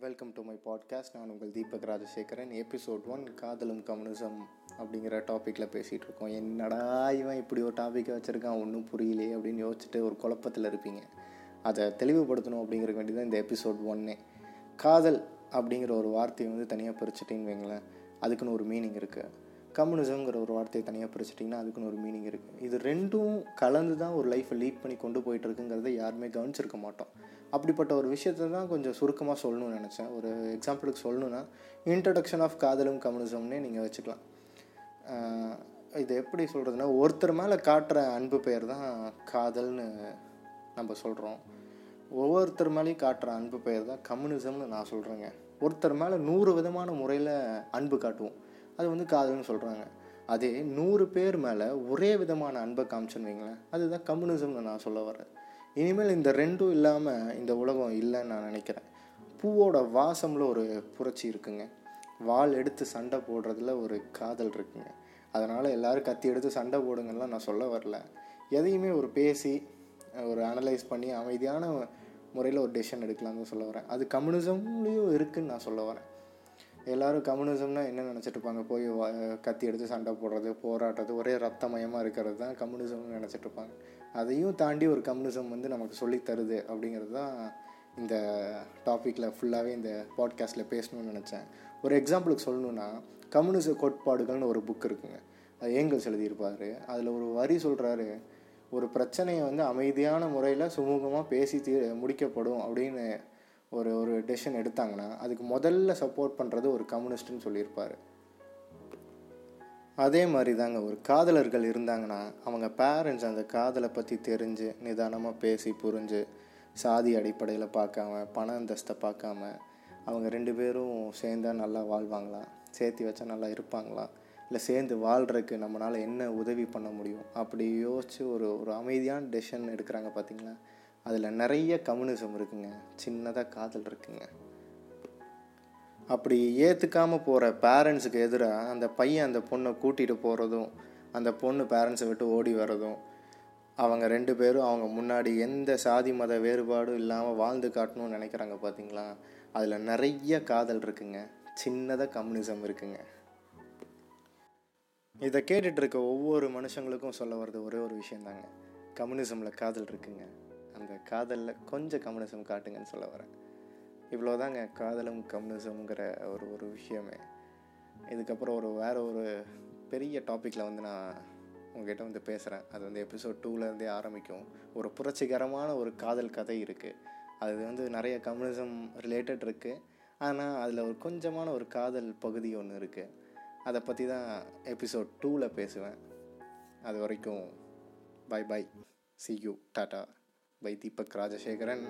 Welcome to my podcast நான் உங்கள் Deepak Rajasekaran. Episode one காதலும் கம்யூனிசம் அப்படிங்கிற டாப்பிக்கில் பேசிகிட்டு இருக்கோம். என்னடா இவன் இப்படி ஒரு டாப்பிக்கை வச்சுருக்கான்? ஒன்றும் புரியலையே அப்படின்னு யோசிச்சுட்டு ஒரு குழப்பத்தில் இருப்பீங்க. அதை தெளிவுபடுத்தணும் அப்படிங்கிற வேண்டி தான் இந்த எபிசோட் ஒன்னே காதல் அப்படிங்கிற ஒரு வார்த்தையை வந்து தனியாக பிரிச்சுட்டின்னு வைங்களேன். அதுக்குன்னு ஒரு மீனிங் இருக்குது கம்யூனிசம்ங்கிற ஒரு வார்த்தையை தனியாக பிரிச்சிட்டிங்கன்னா அதுக்குன்னு ஒரு மீனிங் இருக்குது இது ரெண்டும் கலந்து தான் ஒரு லைஃப்பை லீட் பண்ணி கொண்டு போயிட்டு இருக்குங்கிறத யாருமே கவனிச்சிருக்க மாட்டோம். அப்படிப்பட்ட ஒரு விஷயத்தை தான் கொஞ்சம் சுருக்கமாக சொல்லணும்னு நினச்சேன். ஒரு எக்ஸாம்பிளுக்கு சொல்லணுன்னா இன்ட்ரடக்ஷன் ஆஃப் காதலும் கம்யூனிசம்னே நீங்கள் வச்சுக்கலாம். இது எப்படி சொல்கிறதுனா ஒருத்தர் மேலே காட்டுற அன்பு பெயர் தான் காதல்னு நம்ம சொல்கிறோம் ஒவ்வொருத்தர் மேலேயும் காட்டுற அன்பு பெயர் தான் கம்யூனிசம்னு நான் சொல்கிறேங்க ஒருத்தர் மேலே நூறு விதமான முறையில் அன்பு காட்டுவோம். அது வந்து காதல்னு சொல்கிறாங்க அதே நூறு பேர் மேலே ஒரே விதமான அன்பை காமிச்சுன்னு வைங்களேன் அதுதான் கம்யூனிசம்னு நான் சொல்ல வரேன். இனிமேல் இந்த ரெண்டும் இல்லாமல் இந்த உலகம் இல்லைன்னு நான் நினைக்கிறேன். பூவோட வாசமில் ஒரு புரட்சி இருக்குங்க. வால் எடுத்து சண்டை போடுறதுல ஒரு காதல் இருக்குங்க. அதனால் எல்லோரும் கத்தி எடுத்து சண்டை போடுங்கலாம் நான் சொல்ல வரல. எதையுமே ஒரு பேசி ஒரு அனலைஸ் பண்ணி அமைதியான முறையில் ஒரு டெசிஷன் எடுக்கலாம்னு தான் சொல்ல வரேன். அது கம்யூனிசம்லேயும் இருக்குதுன்னு நான் சொல்ல வரேன். எல்லோரும் கம்யூனிசம்னா என்ன நினச்சிட்ருப்பாங்க? போய் கத்தி எடுத்து சண்டை போடுறது போராடுறது ஒரே ரத்தமயமாக இருக்கிறது தான் கம்யூனிசம்னு நினச்சிட்டு இருப்பாங்க அதையும் தாண்டி ஒரு கம்யூனிசம் வந்து நமக்கு சொல்லித் தருது அப்படிங்கிறது தான் இந்த டாப்பிக்கில் ஃபுல்லாகவே இந்த பாட்காஸ்ட்டில் பேசணும்னு நினச்சேன். ஒரு எக்ஸாம்பிளுக்கு சொல்லணுன்னா கம்யூனிச கோட்பாடுகள்னு ஒரு புக் இருக்குங்க. அது ஏங்கல்ஸ் எழுதியிருப்பார். அதில் ஒரு வரி சொல்கிறாரு ஒரு பிரச்சனையை வந்து அமைதியான முறையில் சுமூகமாக பேசி தீ முடிக்கப்படும் அப்படின்னு ஒரு ஒரு டெசிஷன் எடுத்தாங்கன்னா அதுக்கு முதல்ல சப்போர்ட் பண்ணுறது ஒரு கம்யூனிஸ்ட்னு சொல்லியிருப்பார். அதே மாதிரி தாங்க ஒரு காதலர்கள் இருந்தாங்கன்னா அவங்க பேரண்ட்ஸ் அந்த காதலை பற்றி தெரிஞ்சு நிதானமாக பேசி புரிஞ்சு சாதி அடிப்படையில் பார்க்காம பண அந்தஸ்தை பார்க்காம அவங்க ரெண்டு பேரும் சேர்ந்தால் நல்லா வாழ்வாங்களா? சேர்த்து வச்சா நல்லா இருப்பாங்களா? இல்லை சேர்ந்து வாழ்கிறதுக்கு நம்மளால் என்ன உதவி பண்ண முடியும்? அப்படி யோசித்து ஒரு ஒரு அமைதியான டெசிஷன் எடுக்கிறாங்க பார்த்தீங்களா அதில் நிறைய கம்யூனிசம் இருக்குங்க. சின்னதாக காதல் இருக்குங்க. அப்படி ஏற்றுக்காமல் போகிற பேரண்ட்ஸுக்கு எதிராக அந்த பையன் அந்த பொண்ணை கூட்டிகிட்டு போகிறதும் அந்த பொண்ணு பேரண்ட்ஸை விட்டு ஓடி வர்றதும் அவங்க ரெண்டு பேரும் அவங்க முன்னாடி எந்த சாதி மத வேறுபாடும் இல்லாமல் வாழ்ந்து காட்டணும்னு நினைக்கிறாங்க பார்த்தீங்களா அதில் நிறைய காதல் இருக்குங்க. சின்னதாக கம்யூனிசம் இருக்குங்க. இதை கேட்டுட்ருக்க ஒவ்வொரு மனுஷங்களுக்கும் சொல்ல வர்றது ஒரே ஒரு விஷயந்தாங்க கம்யூனிசமில் காதல் இருக்குங்க. அந்த காதலில் கொஞ்சம் கம்யூனிசம் காட்டுங்கன்னு சொல்ல வரேன். இவ்வளோதாங்க காதலும் கம்யூனிசம்ங்கிற ஒரு ஒரு விஷயமே. இதுக்கப்புறம் ஒரு வேறு ஒரு பெரிய டாப்பிக்கில் வந்து நான் உங்ககிட்ட வந்து பேசுகிறேன் அது வந்து எபிசோட் டூலேருந்தே ஆரம்பிக்கும். ஒரு புரட்சிகரமான ஒரு காதல் கதை இருக்குது அது வந்து நிறைய கம்யூனிசம் ரிலேட்டட் இருக்குது ஆனால் அதில் ஒரு கொஞ்சமான ஒரு காதல் பகுதி ஒன்று இருக்குது அதை பற்றி தான் எபிசோட் டூவில் பேசுவேன். அது வரைக்கும் bye bye see you tata bye Deepak Rajasekaran